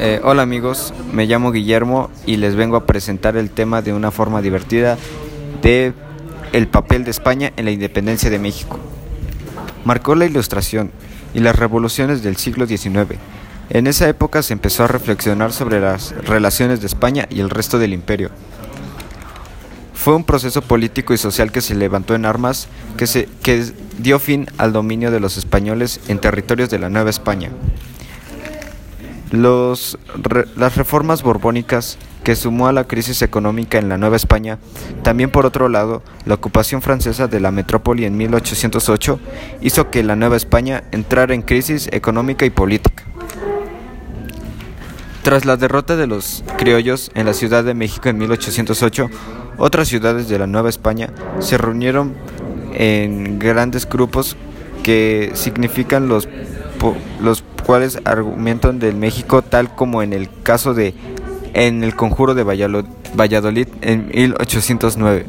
Eh, hola amigos, me llamo Guillermo y les vengo a presentar el tema de una forma divertida de el papel de España en la independencia de México. Marcó la ilustración y las revoluciones del siglo XIX. En esa época se empezó a reflexionar sobre las relaciones de España y el resto del imperio. Fue un proceso político y social que se levantó en armas que, se, que dio fin al dominio de los españoles en territorios de la Nueva España. Los, las reformas borbónicas que sumó a la crisis económica en la Nueva España, también por otro lado, la ocupación francesa de la metrópoli en 1808 hizo que la Nueva España entrara en crisis económica y política. Tras la derrota de los criollos en la Ciudad de México en 1808, otras ciudades de la Nueva España se reunieron en grandes grupos que significan los, los cuales argumentan del México tal como en el caso de en el conjuro de Valladolid en 1809.